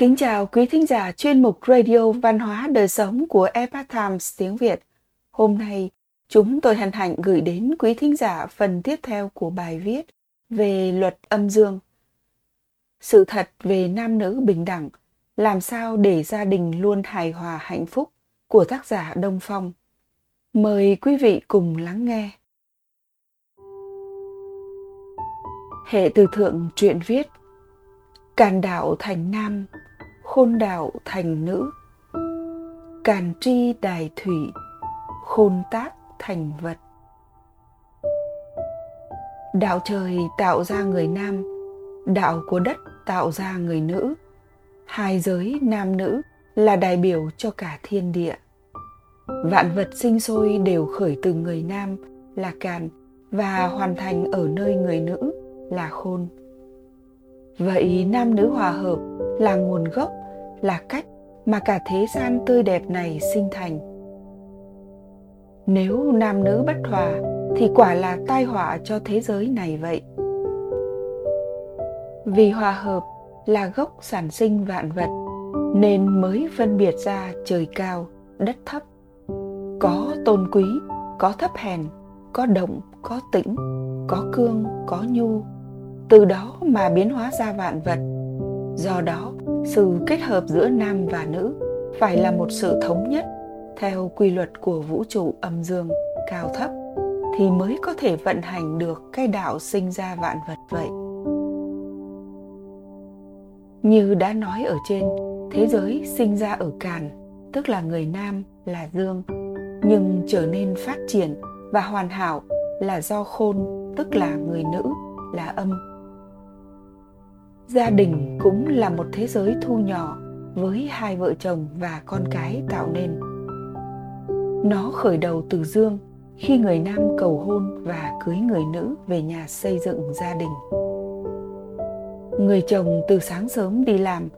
Kính chào quý thính giả chuyên mục Radio Văn hóa Đời Sống của Epoch Times tiếng Việt. Hôm nay, chúng tôi hân hạnh gửi đến quý thính giả phần tiếp theo của bài viết về luật âm dương. Sự thật về nam nữ bình đẳng, làm sao để gia đình luôn hài hòa hạnh phúc của tác giả Đông Phong. Mời quý vị cùng lắng nghe. Hệ từ thượng truyện viết Càn đạo thành nam, khôn đạo thành nữ. Càn tri đài thủy, khôn tác thành vật. Đạo trời tạo ra người nam, đạo của đất tạo ra người nữ. Hai giới nam nữ là đại biểu cho cả thiên địa. Vạn vật sinh sôi đều khởi từ người nam là càn và hoàn thành ở nơi người nữ là khôn vậy nam nữ hòa hợp là nguồn gốc là cách mà cả thế gian tươi đẹp này sinh thành. Nếu nam nữ bất hòa, thì quả là tai họa cho thế giới này vậy. Vì hòa hợp là gốc sản sinh vạn vật, nên mới phân biệt ra trời cao, đất thấp. Có tôn quý, có thấp hèn, có động, có tĩnh, có cương, có nhu. Từ đó mà biến hóa ra vạn vật. Do đó sự kết hợp giữa nam và nữ phải là một sự thống nhất theo quy luật của vũ trụ âm dương cao thấp thì mới có thể vận hành được cái đạo sinh ra vạn vật vậy. Như đã nói ở trên, thế giới sinh ra ở càn, tức là người nam là dương, nhưng trở nên phát triển và hoàn hảo là do khôn, tức là người nữ, là âm gia đình cũng là một thế giới thu nhỏ với hai vợ chồng và con cái tạo nên. Nó khởi đầu từ dương khi người nam cầu hôn và cưới người nữ về nhà xây dựng gia đình. Người chồng từ sáng sớm đi làm,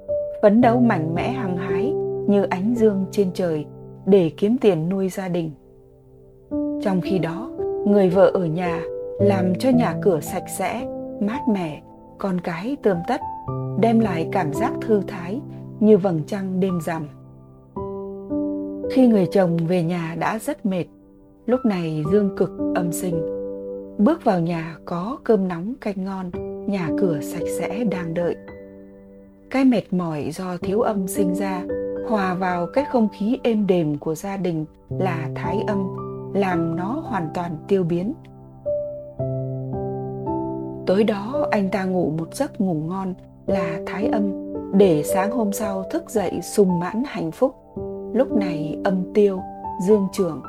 phấn đấu mạnh mẽ hăng hái như ánh dương trên trời để kiếm tiền nuôi gia đình. Trong khi đó, người vợ ở nhà làm cho nhà cửa sạch sẽ, mát mẻ, con cái tươm tất đem lại cảm giác thư thái như vầng trăng đêm rằm. Khi người chồng về nhà đã rất mệt, lúc này dương cực âm sinh bước vào nhà có cơm nóng canh ngon, nhà cửa sạch sẽ đang đợi. Cái mệt mỏi do thiếu âm sinh ra, hòa vào cái không khí êm đềm của gia đình là thái âm, làm nó hoàn toàn tiêu biến. Tối đó anh ta ngủ một giấc ngủ ngon là thái âm, để sáng hôm sau thức dậy sung mãn hạnh phúc. Lúc này âm tiêu, dương trưởng,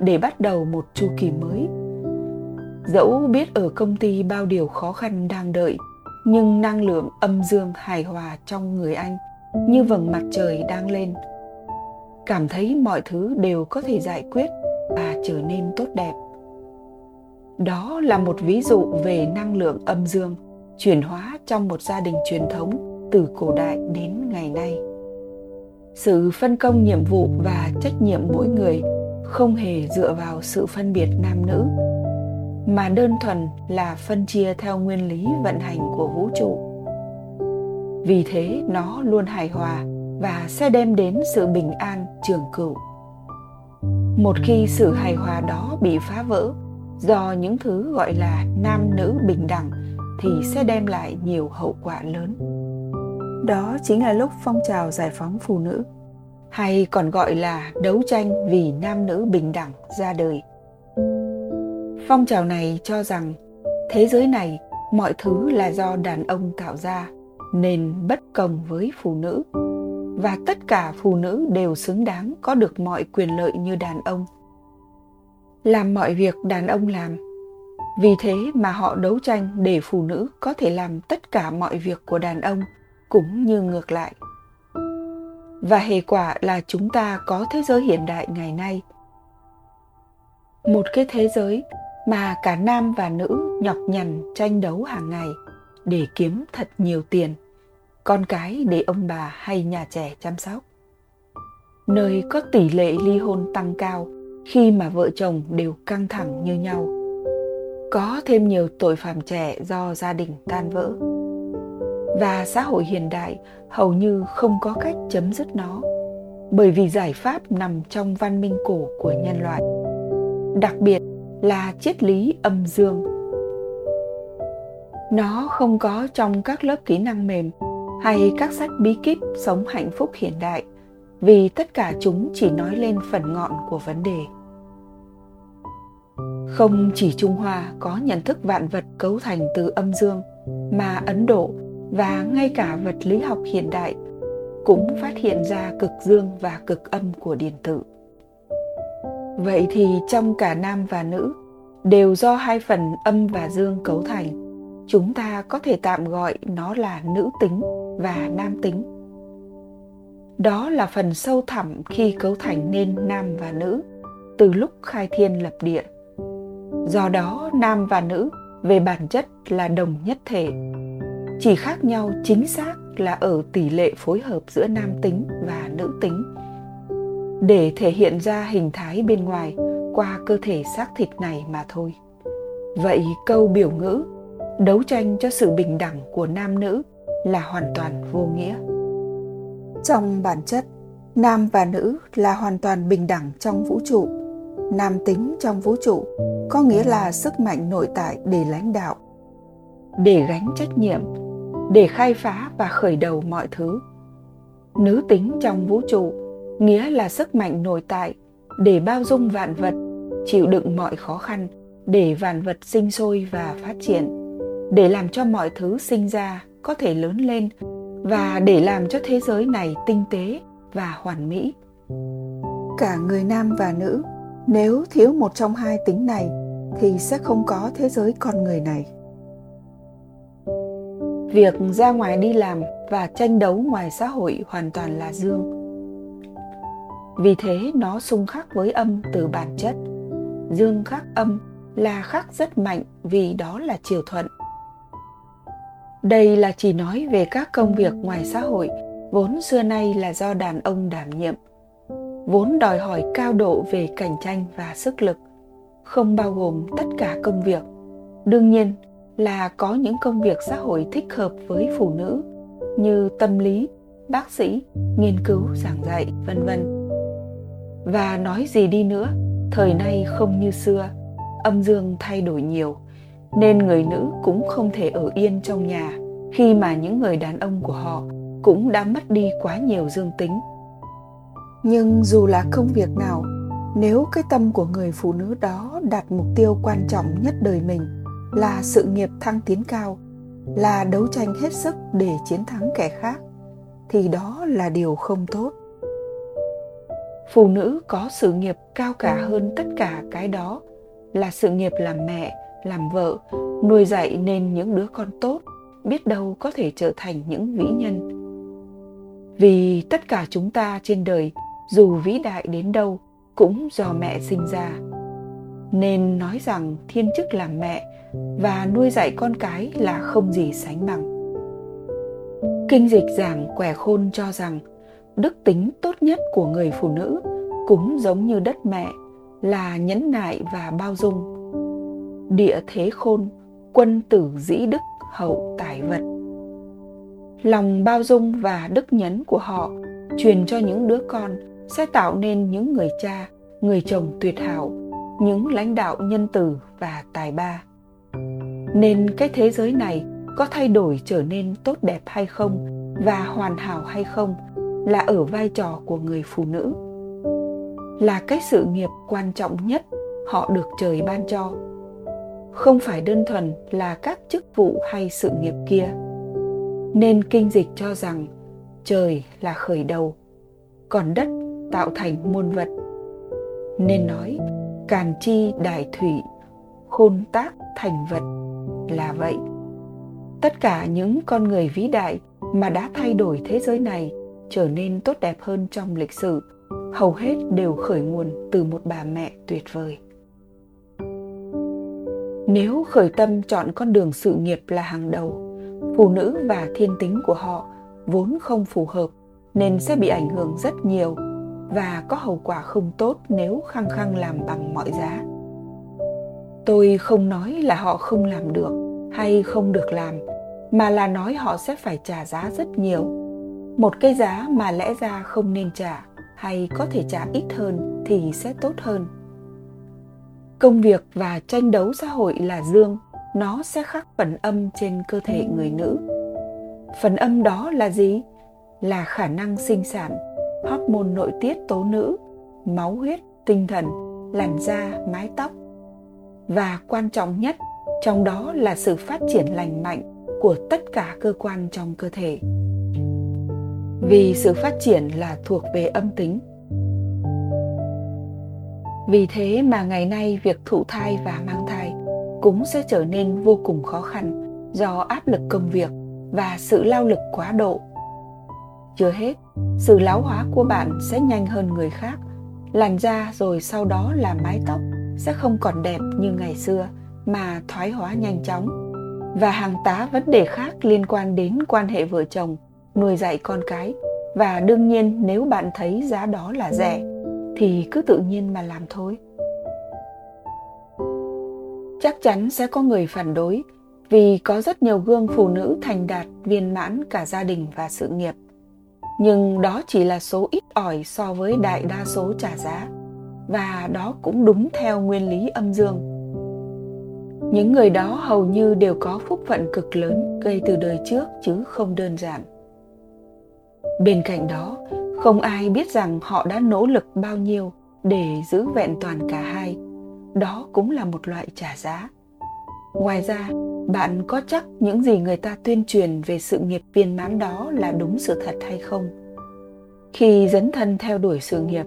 để bắt đầu một chu kỳ mới. Dẫu biết ở công ty bao điều khó khăn đang đợi, nhưng năng lượng âm dương hài hòa trong người anh như vầng mặt trời đang lên. Cảm thấy mọi thứ đều có thể giải quyết và trở nên tốt đẹp. Đó là một ví dụ về năng lượng âm dương chuyển hóa trong một gia đình truyền thống từ cổ đại đến ngày nay. Sự phân công nhiệm vụ và trách nhiệm mỗi người không hề dựa vào sự phân biệt nam nữ, mà đơn thuần là phân chia theo nguyên lý vận hành của vũ trụ. Vì thế, nó luôn hài hòa và sẽ đem đến sự bình an, trường cửu một khi sự hài hòa đó bị phá vỡ do những thứ gọi là nam nữ bình đẳng thì sẽ đem lại nhiều hậu quả lớn. Đó chính là lúc phong trào giải phóng phụ nữ hay còn gọi là đấu tranh vì nam nữ bình đẳng ra đời. Phong trào này cho rằng thế giới này mọi thứ là do đàn ông tạo ra nên bất công với phụ nữ. Và tất cả phụ nữ đều xứng đáng có được mọi quyền lợi như đàn ông. Làm mọi việc đàn ông làm vì thế mà họ đấu tranh để phụ nữ có thể làm tất cả mọi việc của đàn ông, cũng như ngược lại. Và hệ quả là chúng ta có thế giới hiện đại ngày nay. Một cái thế giới mà cả nam và nữ nhọc nhằn tranh đấu hàng ngày để kiếm thật nhiều tiền, con cái để ông bà hay nhà trẻ chăm sóc. Nơi có tỷ lệ ly hôn tăng cao khi mà vợ chồng đều căng thẳng như nhau có thêm nhiều tội phạm trẻ do gia đình tan vỡ. Và xã hội hiện đại hầu như không có cách chấm dứt nó, bởi vì giải pháp nằm trong văn minh cổ của nhân loại, đặc biệt là triết lý âm dương. Nó không có trong các lớp kỹ năng mềm hay các sách bí kíp sống hạnh phúc hiện đại, vì tất cả chúng chỉ nói lên phần ngọn của vấn đề không chỉ trung hoa có nhận thức vạn vật cấu thành từ âm dương, mà ấn độ và ngay cả vật lý học hiện đại cũng phát hiện ra cực dương và cực âm của điện tử. Vậy thì trong cả nam và nữ đều do hai phần âm và dương cấu thành, chúng ta có thể tạm gọi nó là nữ tính và nam tính. Đó là phần sâu thẳm khi cấu thành nên nam và nữ từ lúc khai thiên lập địa do đó, nam và nữ, về bản chất là đồng nhất thể. Chỉ khác nhau chính xác là ở tỷ lệ phối hợp giữa nam tính và nữ tính. Để thể hiện ra hình thái bên ngoài qua cơ thể xác thịt này mà thôi. Vậy câu biểu ngữ đấu tranh cho sự bình đẳng của nam nữ là hoàn toàn vô nghĩa. Trong bản chất, nam và nữ là hoàn toàn bình đẳng trong vũ trụ nam tính trong vũ trụ, có nghĩa là sức mạnh nội tại để lãnh đạo, để gánh trách nhiệm, để khai phá và khởi đầu mọi thứ. Nữ tính trong vũ trụ, nghĩa là sức mạnh nội tại để bao dung vạn vật, chịu đựng mọi khó khăn để vạn vật sinh sôi và phát triển, để làm cho mọi thứ sinh ra có thể lớn lên và để làm cho thế giới này tinh tế và hoàn mỹ. Cả người nam và nữ nếu thiếu một trong hai tính này, thì sẽ không có thế giới con người này. Việc ra ngoài đi làm và tranh đấu ngoài xã hội hoàn toàn là dương. Vì thế nó xung khắc với âm từ bản chất. Dương khắc âm là khắc rất mạnh vì đó là chiều thuận. Đây là chỉ nói về các công việc ngoài xã hội, vốn xưa nay là do đàn ông đảm nhiệm vốn đòi hỏi cao độ về cạnh tranh và sức lực, không bao gồm tất cả công việc. Đương nhiên là có những công việc xã hội thích hợp với phụ nữ như tâm lý, bác sĩ, nghiên cứu, giảng dạy, vân vân. Và nói gì đi nữa, thời nay không như xưa, âm dương thay đổi nhiều, nên người nữ cũng không thể ở yên trong nhà, khi mà những người đàn ông của họ cũng đã mất đi quá nhiều dương tính nhưng dù là công việc nào, nếu cái tâm của người phụ nữ đó đặt mục tiêu quan trọng nhất đời mình là sự nghiệp thăng tiến cao, là đấu tranh hết sức để chiến thắng kẻ khác, thì đó là điều không tốt. Phụ nữ có sự nghiệp cao cả hơn tất cả cái đó, là sự nghiệp làm mẹ, làm vợ, nuôi dạy nên những đứa con tốt, biết đâu có thể trở thành những vĩ nhân. Vì tất cả chúng ta trên đời dù vĩ đại đến đâu cũng do mẹ sinh ra. Nên nói rằng thiên chức làm mẹ và nuôi dạy con cái là không gì sánh bằng. Kinh dịch giảng quẻ khôn cho rằng đức tính tốt nhất của người phụ nữ cũng giống như đất mẹ là nhẫn nại và bao dung. Địa thế khôn, quân tử dĩ đức, hậu tài vật. Lòng bao dung và đức nhấn của họ truyền cho những đứa con sẽ tạo nên những người cha, người chồng tuyệt hảo, những lãnh đạo nhân từ và tài ba. Nên cái thế giới này có thay đổi trở nên tốt đẹp hay không và hoàn hảo hay không là ở vai trò của người phụ nữ. Là cái sự nghiệp quan trọng nhất họ được trời ban cho. Không phải đơn thuần là các chức vụ hay sự nghiệp kia. Nên kinh dịch cho rằng trời là khởi đầu, còn đất tạo thành muôn vật. Nên nói, càn chi đại thủy khôn tác thành vật là vậy. Tất cả những con người vĩ đại mà đã thay đổi thế giới này trở nên tốt đẹp hơn trong lịch sử, hầu hết đều khởi nguồn từ một bà mẹ tuyệt vời. Nếu khởi tâm chọn con đường sự nghiệp là hàng đầu, phụ nữ và thiên tính của họ vốn không phù hợp nên sẽ bị ảnh hưởng rất nhiều và có hậu quả không tốt nếu khăng khăng làm bằng mọi giá. Tôi không nói là họ không làm được hay không được làm, mà là nói họ sẽ phải trả giá rất nhiều. Một cái giá mà lẽ ra không nên trả hay có thể trả ít hơn thì sẽ tốt hơn. Công việc và tranh đấu xã hội là dương, nó sẽ khắc phần âm trên cơ thể người nữ. Phần âm đó là gì? Là khả năng sinh sản hormone nội tiết tố nữ, máu huyết, tinh thần, làn da, mái tóc. Và quan trọng nhất, trong đó là sự phát triển lành mạnh của tất cả cơ quan trong cơ thể. Vì sự phát triển là thuộc về âm tính. Vì thế mà ngày nay việc thụ thai và mang thai cũng sẽ trở nên vô cùng khó khăn do áp lực công việc và sự lao lực quá độ. Chưa hết sự lão hóa của bạn sẽ nhanh hơn người khác. Làn da rồi sau đó là mái tóc sẽ không còn đẹp như ngày xưa, mà thoái hóa nhanh chóng. Và hàng tá vấn đề khác liên quan đến quan hệ vợ chồng, nuôi dạy con cái. Và đương nhiên, nếu bạn thấy giá đó là rẻ, thì cứ tự nhiên mà làm thôi. Chắc chắn sẽ có người phản đối, vì có rất nhiều gương phụ nữ thành đạt, viên mãn cả gia đình và sự nghiệp nhưng đó chỉ là số ít ỏi so với đại đa số trả giá. Và đó cũng đúng theo nguyên lý âm dương. Những người đó hầu như đều có phúc phận cực lớn gây từ đời trước chứ không đơn giản. Bên cạnh đó, không ai biết rằng họ đã nỗ lực bao nhiêu để giữ vẹn toàn cả hai. Đó cũng là một loại trả giá ngoài ra, bạn có chắc những gì người ta tuyên truyền về sự nghiệp viên mãn đó là đúng sự thật hay không? Khi dấn thân theo đuổi sự nghiệp,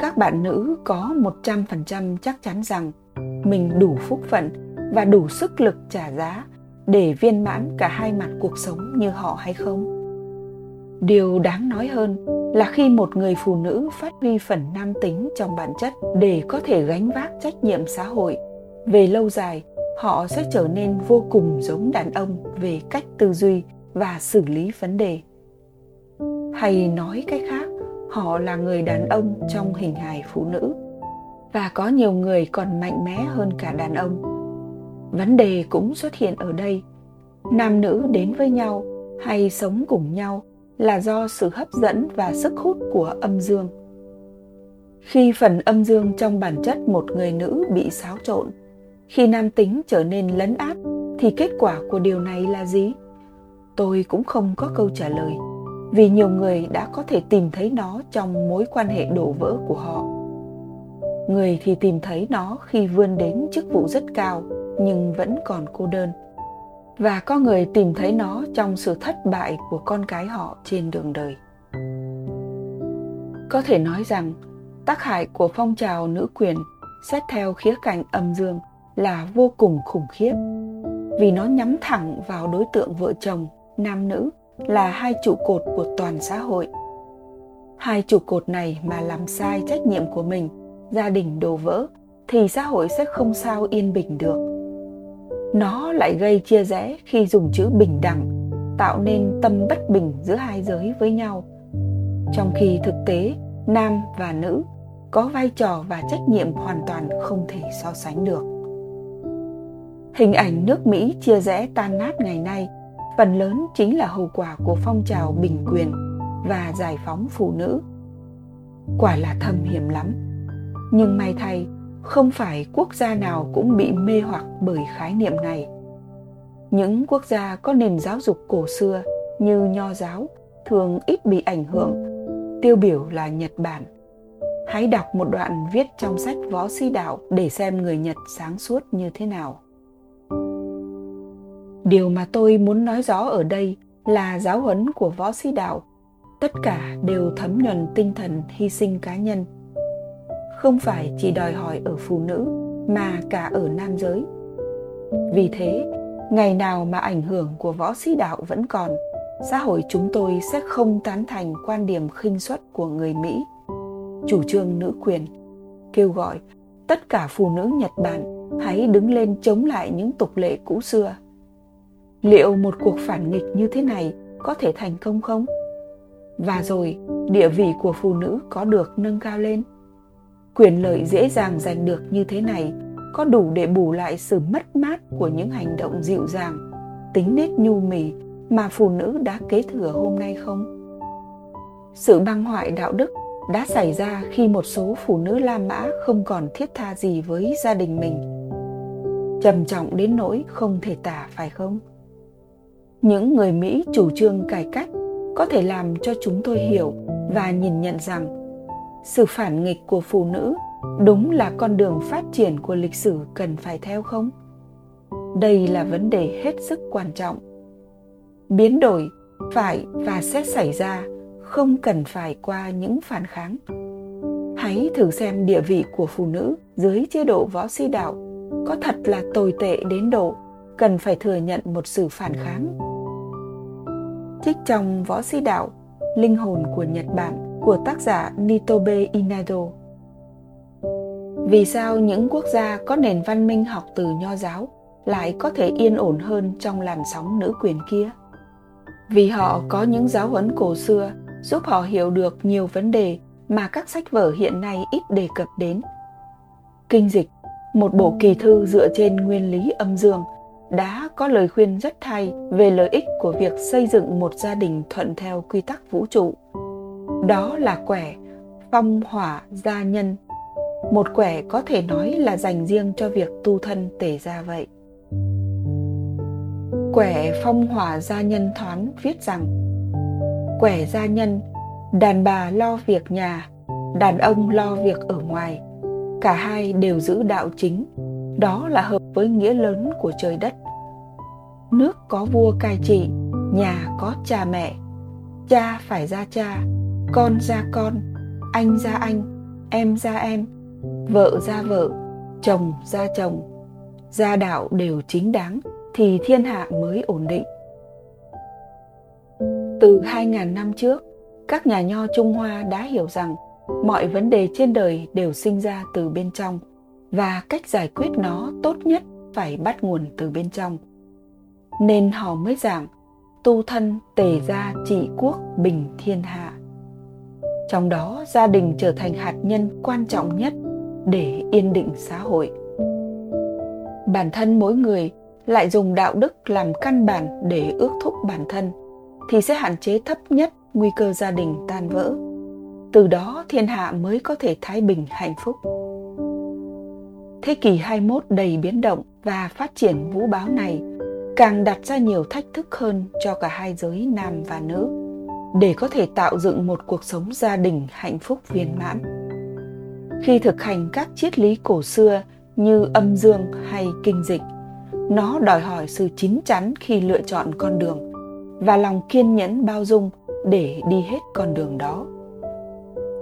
các bạn nữ có 100% chắc chắn rằng mình đủ phúc phận và đủ sức lực trả giá để viên mãn cả hai mặt cuộc sống như họ hay không? Điều đáng nói hơn là khi một người phụ nữ phát huy phần nam tính trong bản chất để có thể gánh vác trách nhiệm xã hội về lâu dài họ sẽ trở nên vô cùng giống đàn ông về cách tư duy và xử lý vấn đề. Hay nói cách khác, họ là người đàn ông trong hình hài phụ nữ và có nhiều người còn mạnh mẽ hơn cả đàn ông. Vấn đề cũng xuất hiện ở đây. Nam nữ đến với nhau hay sống cùng nhau là do sự hấp dẫn và sức hút của âm dương. Khi phần âm dương trong bản chất một người nữ bị xáo trộn khi nam tính trở nên lấn áp thì kết quả của điều này là gì? Tôi cũng không có câu trả lời, vì nhiều người đã có thể tìm thấy nó trong mối quan hệ đổ vỡ của họ. Người thì tìm thấy nó khi vươn đến chức vụ rất cao, nhưng vẫn còn cô đơn. Và có người tìm thấy nó trong sự thất bại của con cái họ trên đường đời. Có thể nói rằng, tác hại của phong trào nữ quyền xét theo khía cạnh âm dương là vô cùng khủng khiếp. Vì nó nhắm thẳng vào đối tượng vợ chồng, nam nữ, là hai trụ cột của toàn xã hội. Hai trụ cột này mà làm sai trách nhiệm của mình, gia đình đổ vỡ, thì xã hội sẽ không sao yên bình được. Nó lại gây chia rẽ khi dùng chữ bình đẳng, tạo nên tâm bất bình giữa hai giới với nhau. Trong khi thực tế, nam và nữ có vai trò và trách nhiệm hoàn toàn không thể so sánh được hình ảnh nước mỹ chia rẽ tan nát ngày nay, phần lớn chính là hậu quả của phong trào bình quyền và giải phóng phụ nữ. Quả là thâm hiểm lắm. Nhưng may thay, không phải quốc gia nào cũng bị mê hoặc bởi khái niệm này. Những quốc gia có nền giáo dục cổ xưa như nho giáo thường ít bị ảnh hưởng, tiêu biểu là nhật bản. Hãy đọc một đoạn viết trong sách võ si đạo để xem người nhật sáng suốt như thế nào điều mà tôi muốn nói rõ ở đây là giáo huấn của võ sĩ đạo. Tất cả đều thấm nhuần tinh thần hy sinh cá nhân. Không phải chỉ đòi hỏi ở phụ nữ, mà cả ở nam giới. Vì thế, ngày nào mà ảnh hưởng của võ sĩ đạo vẫn còn, xã hội chúng tôi sẽ không tán thành quan điểm khinh suất của người mỹ. Chủ trương nữ quyền kêu gọi tất cả phụ nữ nhật bản hãy đứng lên chống lại những tục lệ cũ xưa liệu một cuộc phản nghịch như thế này có thể thành công không và rồi, địa vị của phụ nữ có được nâng cao lên quyền lợi dễ dàng giành được như thế này có đủ để bù lại sự mất mát của những hành động dịu dàng, tính nết nhu mì mà phụ nữ đã kế thừa hôm nay không sự băng hoại đạo đức đã xảy ra khi một số phụ nữ La Mã không còn thiết tha gì với gia đình mình. Trầm trọng đến nỗi không thể tả, phải không? Những người Mỹ chủ trương cải cách có thể làm cho chúng tôi hiểu và nhìn nhận rằng sự phản nghịch của phụ nữ đúng là con đường phát triển của lịch sử cần phải theo không? Đây là vấn đề hết sức quan trọng. Biến đổi phải và sẽ xảy ra, không cần phải qua những phản kháng hãy thử xem địa vị của phụ nữ dưới chế độ võ sĩ đạo có thật là tồi tệ đến độ cần phải thừa nhận một sự phản kháng trích trong võ sĩ đạo linh hồn của nhật bản của tác giả nitobe inado vì sao những quốc gia có nền văn minh học từ nho giáo lại có thể yên ổn hơn trong làn sóng nữ quyền kia vì họ có những giáo huấn cổ xưa giúp họ hiểu được nhiều vấn đề mà các sách vở hiện nay ít đề cập đến. Kinh dịch, một bộ kỳ thư dựa trên nguyên lý âm dương, đã có lời khuyên rất hay về lợi ích của việc xây dựng một gia đình thuận theo quy tắc vũ trụ. Đó là quẻ phong hỏa gia nhân. Một quẻ có thể nói là dành riêng cho việc tu thân tể gia vậy. Quẻ phong hỏa gia nhân thoán viết rằng, quẻ gia nhân, đàn bà lo việc nhà, đàn ông lo việc ở ngoài, cả hai đều giữ đạo chính đó là hợp với nghĩa lớn của trời đất. Nước có vua cai trị nhà có cha mẹ. Cha phải ra cha con ra con anh ra anh em ra em vợ ra vợ chồng ra chồng. Gia đạo đều chính đáng thì thiên hạ mới ổn định. Từ 2.000 năm trước, các nhà nho Trung Hoa đã hiểu rằng mọi vấn đề trên đời đều sinh ra từ bên trong và cách giải quyết nó tốt nhất phải bắt nguồn từ bên trong. Nên họ mới giảng, tu thân tề gia trị quốc bình thiên hạ. Trong đó, gia đình trở thành hạt nhân quan trọng nhất để yên định xã hội. Bản thân mỗi người lại dùng đạo đức làm căn bản để ước thúc bản thân, thì sẽ hạn chế thấp nhất nguy cơ gia đình tan vỡ. Từ đó, thiên hạ mới có thể thái bình hạnh phúc. Thế kỷ 21 đầy biến động và phát triển vũ báo này càng đặt ra nhiều thách thức hơn cho cả hai giới nam và nữ để có thể tạo dựng một cuộc sống gia đình hạnh phúc viên mãn. Khi thực hành các triết lý cổ xưa như âm dương hay kinh dịch, nó đòi hỏi sự chín chắn khi lựa chọn con đường và lòng kiên nhẫn bao dung để đi hết con đường đó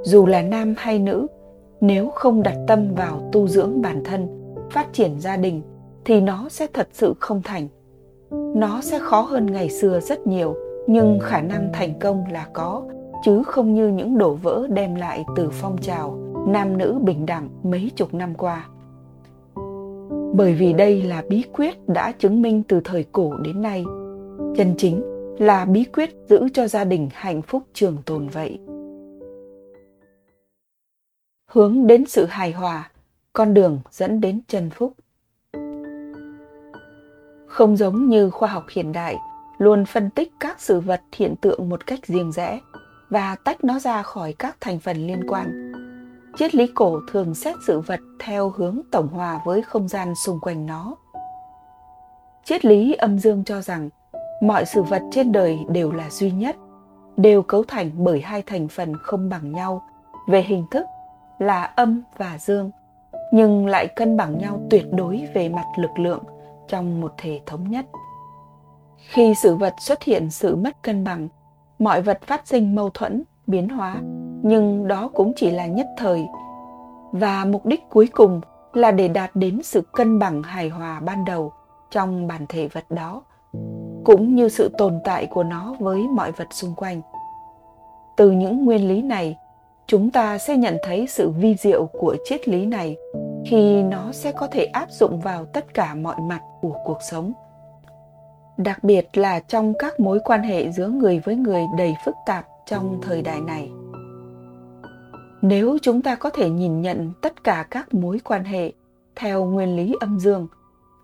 dù là nam hay nữ nếu không đặt tâm vào tu dưỡng bản thân, phát triển gia đình, thì nó sẽ thật sự không thành. Nó sẽ khó hơn ngày xưa rất nhiều, nhưng khả năng thành công là có, chứ không như những đổ vỡ đem lại từ phong trào, nam nữ bình đẳng mấy chục năm qua. Bởi vì đây là bí quyết đã chứng minh từ thời cổ đến nay. Chân chính là bí quyết giữ cho gia đình hạnh phúc trường tồn vậy hướng đến sự hài hòa, con đường dẫn đến chân phúc. Không giống như khoa học hiện đại, luôn phân tích các sự vật hiện tượng một cách riêng rẽ và tách nó ra khỏi các thành phần liên quan. Triết lý cổ thường xét sự vật theo hướng tổng hòa với không gian xung quanh nó. Triết lý âm dương cho rằng, mọi sự vật trên đời đều là duy nhất, đều cấu thành bởi hai thành phần không bằng nhau về hình thức là âm và dương, nhưng lại cân bằng nhau tuyệt đối về mặt lực lượng trong một thể thống nhất. Khi sự vật xuất hiện sự mất cân bằng, mọi vật phát sinh mâu thuẫn, biến hóa, nhưng đó cũng chỉ là nhất thời. Và mục đích cuối cùng là để đạt đến sự cân bằng hài hòa ban đầu trong bản thể vật đó, cũng như sự tồn tại của nó với mọi vật xung quanh. Từ những nguyên lý này chúng ta sẽ nhận thấy sự vi diệu của triết lý này khi nó sẽ có thể áp dụng vào tất cả mọi mặt của cuộc sống. Đặc biệt là trong các mối quan hệ giữa người với người đầy phức tạp trong thời đại này. Nếu chúng ta có thể nhìn nhận tất cả các mối quan hệ theo nguyên lý âm dương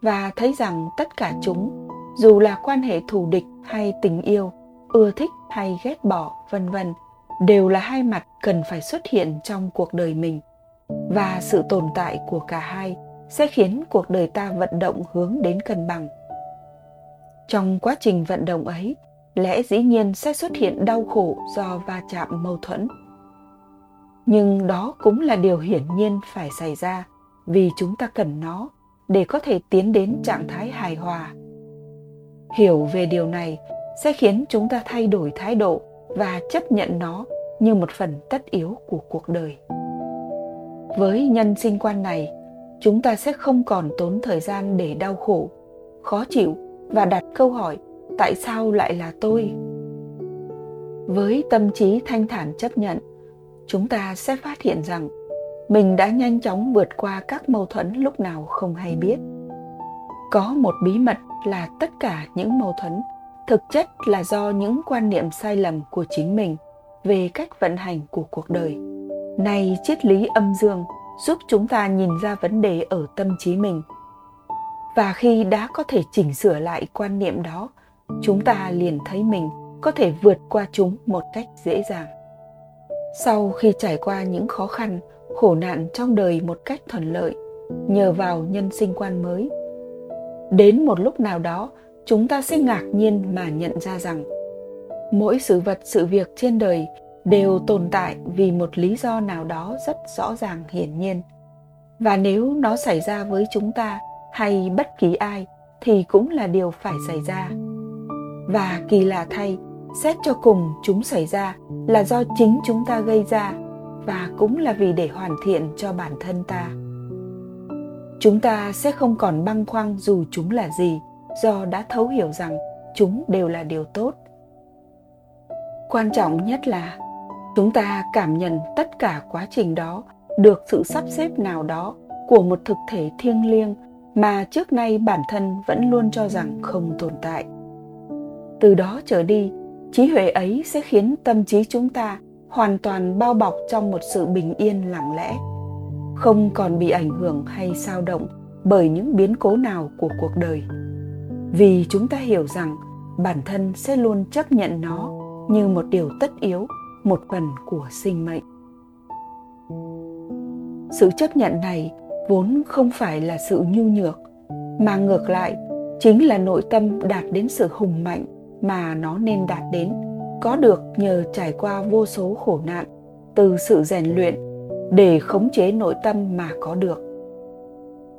và thấy rằng tất cả chúng, dù là quan hệ thù địch hay tình yêu, ưa thích hay ghét bỏ, vân vân đều là hai mặt cần phải xuất hiện trong cuộc đời mình. Và sự tồn tại của cả hai sẽ khiến cuộc đời ta vận động hướng đến cân bằng. Trong quá trình vận động ấy, lẽ dĩ nhiên sẽ xuất hiện đau khổ do va chạm mâu thuẫn. Nhưng đó cũng là điều hiển nhiên phải xảy ra, vì chúng ta cần nó để có thể tiến đến trạng thái hài hòa. Hiểu về điều này sẽ khiến chúng ta thay đổi thái độ và chấp nhận nó như một phần tất yếu của cuộc đời. Với nhân sinh quan này, chúng ta sẽ không còn tốn thời gian để đau khổ, khó chịu và đặt câu hỏi, tại sao lại là tôi? Với tâm trí thanh thản chấp nhận, chúng ta sẽ phát hiện rằng mình đã nhanh chóng vượt qua các mâu thuẫn lúc nào không hay biết. Có một bí mật là tất cả những mâu thuẫn thực chất là do những quan niệm sai lầm của chính mình về cách vận hành của cuộc đời. Này triết lý âm dương, giúp chúng ta nhìn ra vấn đề ở tâm trí mình. Và khi đã có thể chỉnh sửa lại quan niệm đó, chúng ta liền thấy mình có thể vượt qua chúng một cách dễ dàng. Sau khi trải qua những khó khăn, khổ nạn trong đời một cách thuận lợi, nhờ vào nhân sinh quan mới, đến một lúc nào đó chúng ta sẽ ngạc nhiên mà nhận ra rằng mỗi sự vật, sự việc trên đời đều tồn tại vì một lý do nào đó rất rõ ràng, hiển nhiên. Và nếu nó xảy ra với chúng ta hay bất kỳ ai thì cũng là điều phải xảy ra. Và kỳ lạ thay, xét cho cùng chúng xảy ra là do chính chúng ta gây ra và cũng là vì để hoàn thiện cho bản thân ta. Chúng ta sẽ không còn băng khoăn dù chúng là gì do đã thấu hiểu rằng chúng đều là điều tốt. Quan trọng nhất là chúng ta cảm nhận tất cả quá trình đó, được sự sắp xếp nào đó của một thực thể thiêng liêng mà trước nay bản thân vẫn luôn cho rằng không tồn tại. Từ đó trở đi, trí huệ ấy sẽ khiến tâm trí chúng ta hoàn toàn bao bọc trong một sự bình yên lặng lẽ, không còn bị ảnh hưởng hay sao động bởi những biến cố nào của cuộc đời vì chúng ta hiểu rằng bản thân sẽ luôn chấp nhận nó như một điều tất yếu, một phần của sinh mệnh. Sự chấp nhận này vốn không phải là sự nhu nhược, mà ngược lại, chính là nội tâm đạt đến sự hùng mạnh mà nó nên đạt đến, có được nhờ trải qua vô số khổ nạn, từ sự rèn luyện để khống chế nội tâm mà có được.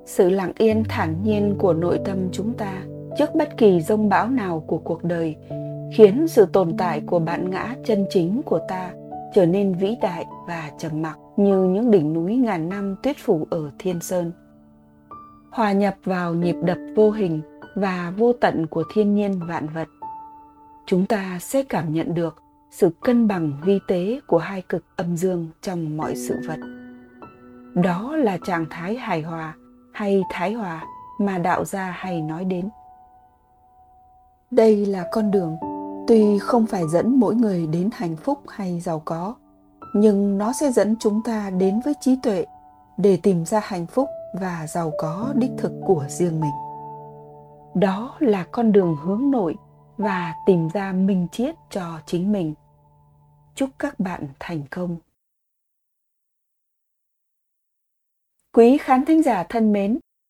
Sự lặng yên thản nhiên của nội tâm chúng ta trước bất kỳ rông bão nào của cuộc đời, khiến sự tồn tại của bản ngã chân chính của ta trở nên vĩ đại và trầm mặc như những đỉnh núi ngàn năm tuyết phủ ở thiên sơn. Hòa nhập vào nhịp đập vô hình và vô tận của thiên nhiên vạn vật, chúng ta sẽ cảm nhận được sự cân bằng vi tế của hai cực âm dương trong mọi sự vật. Đó là trạng thái hài hòa hay thái hòa mà đạo gia hay nói đến đây là con đường. Tuy không phải dẫn mỗi người đến hạnh phúc hay giàu có, nhưng nó sẽ dẫn chúng ta đến với trí tuệ để tìm ra hạnh phúc và giàu có đích thực của riêng mình. Đó là con đường hướng nội và tìm ra minh triết cho chính mình. Chúc các bạn thành công. Quý khán thính giả thân mến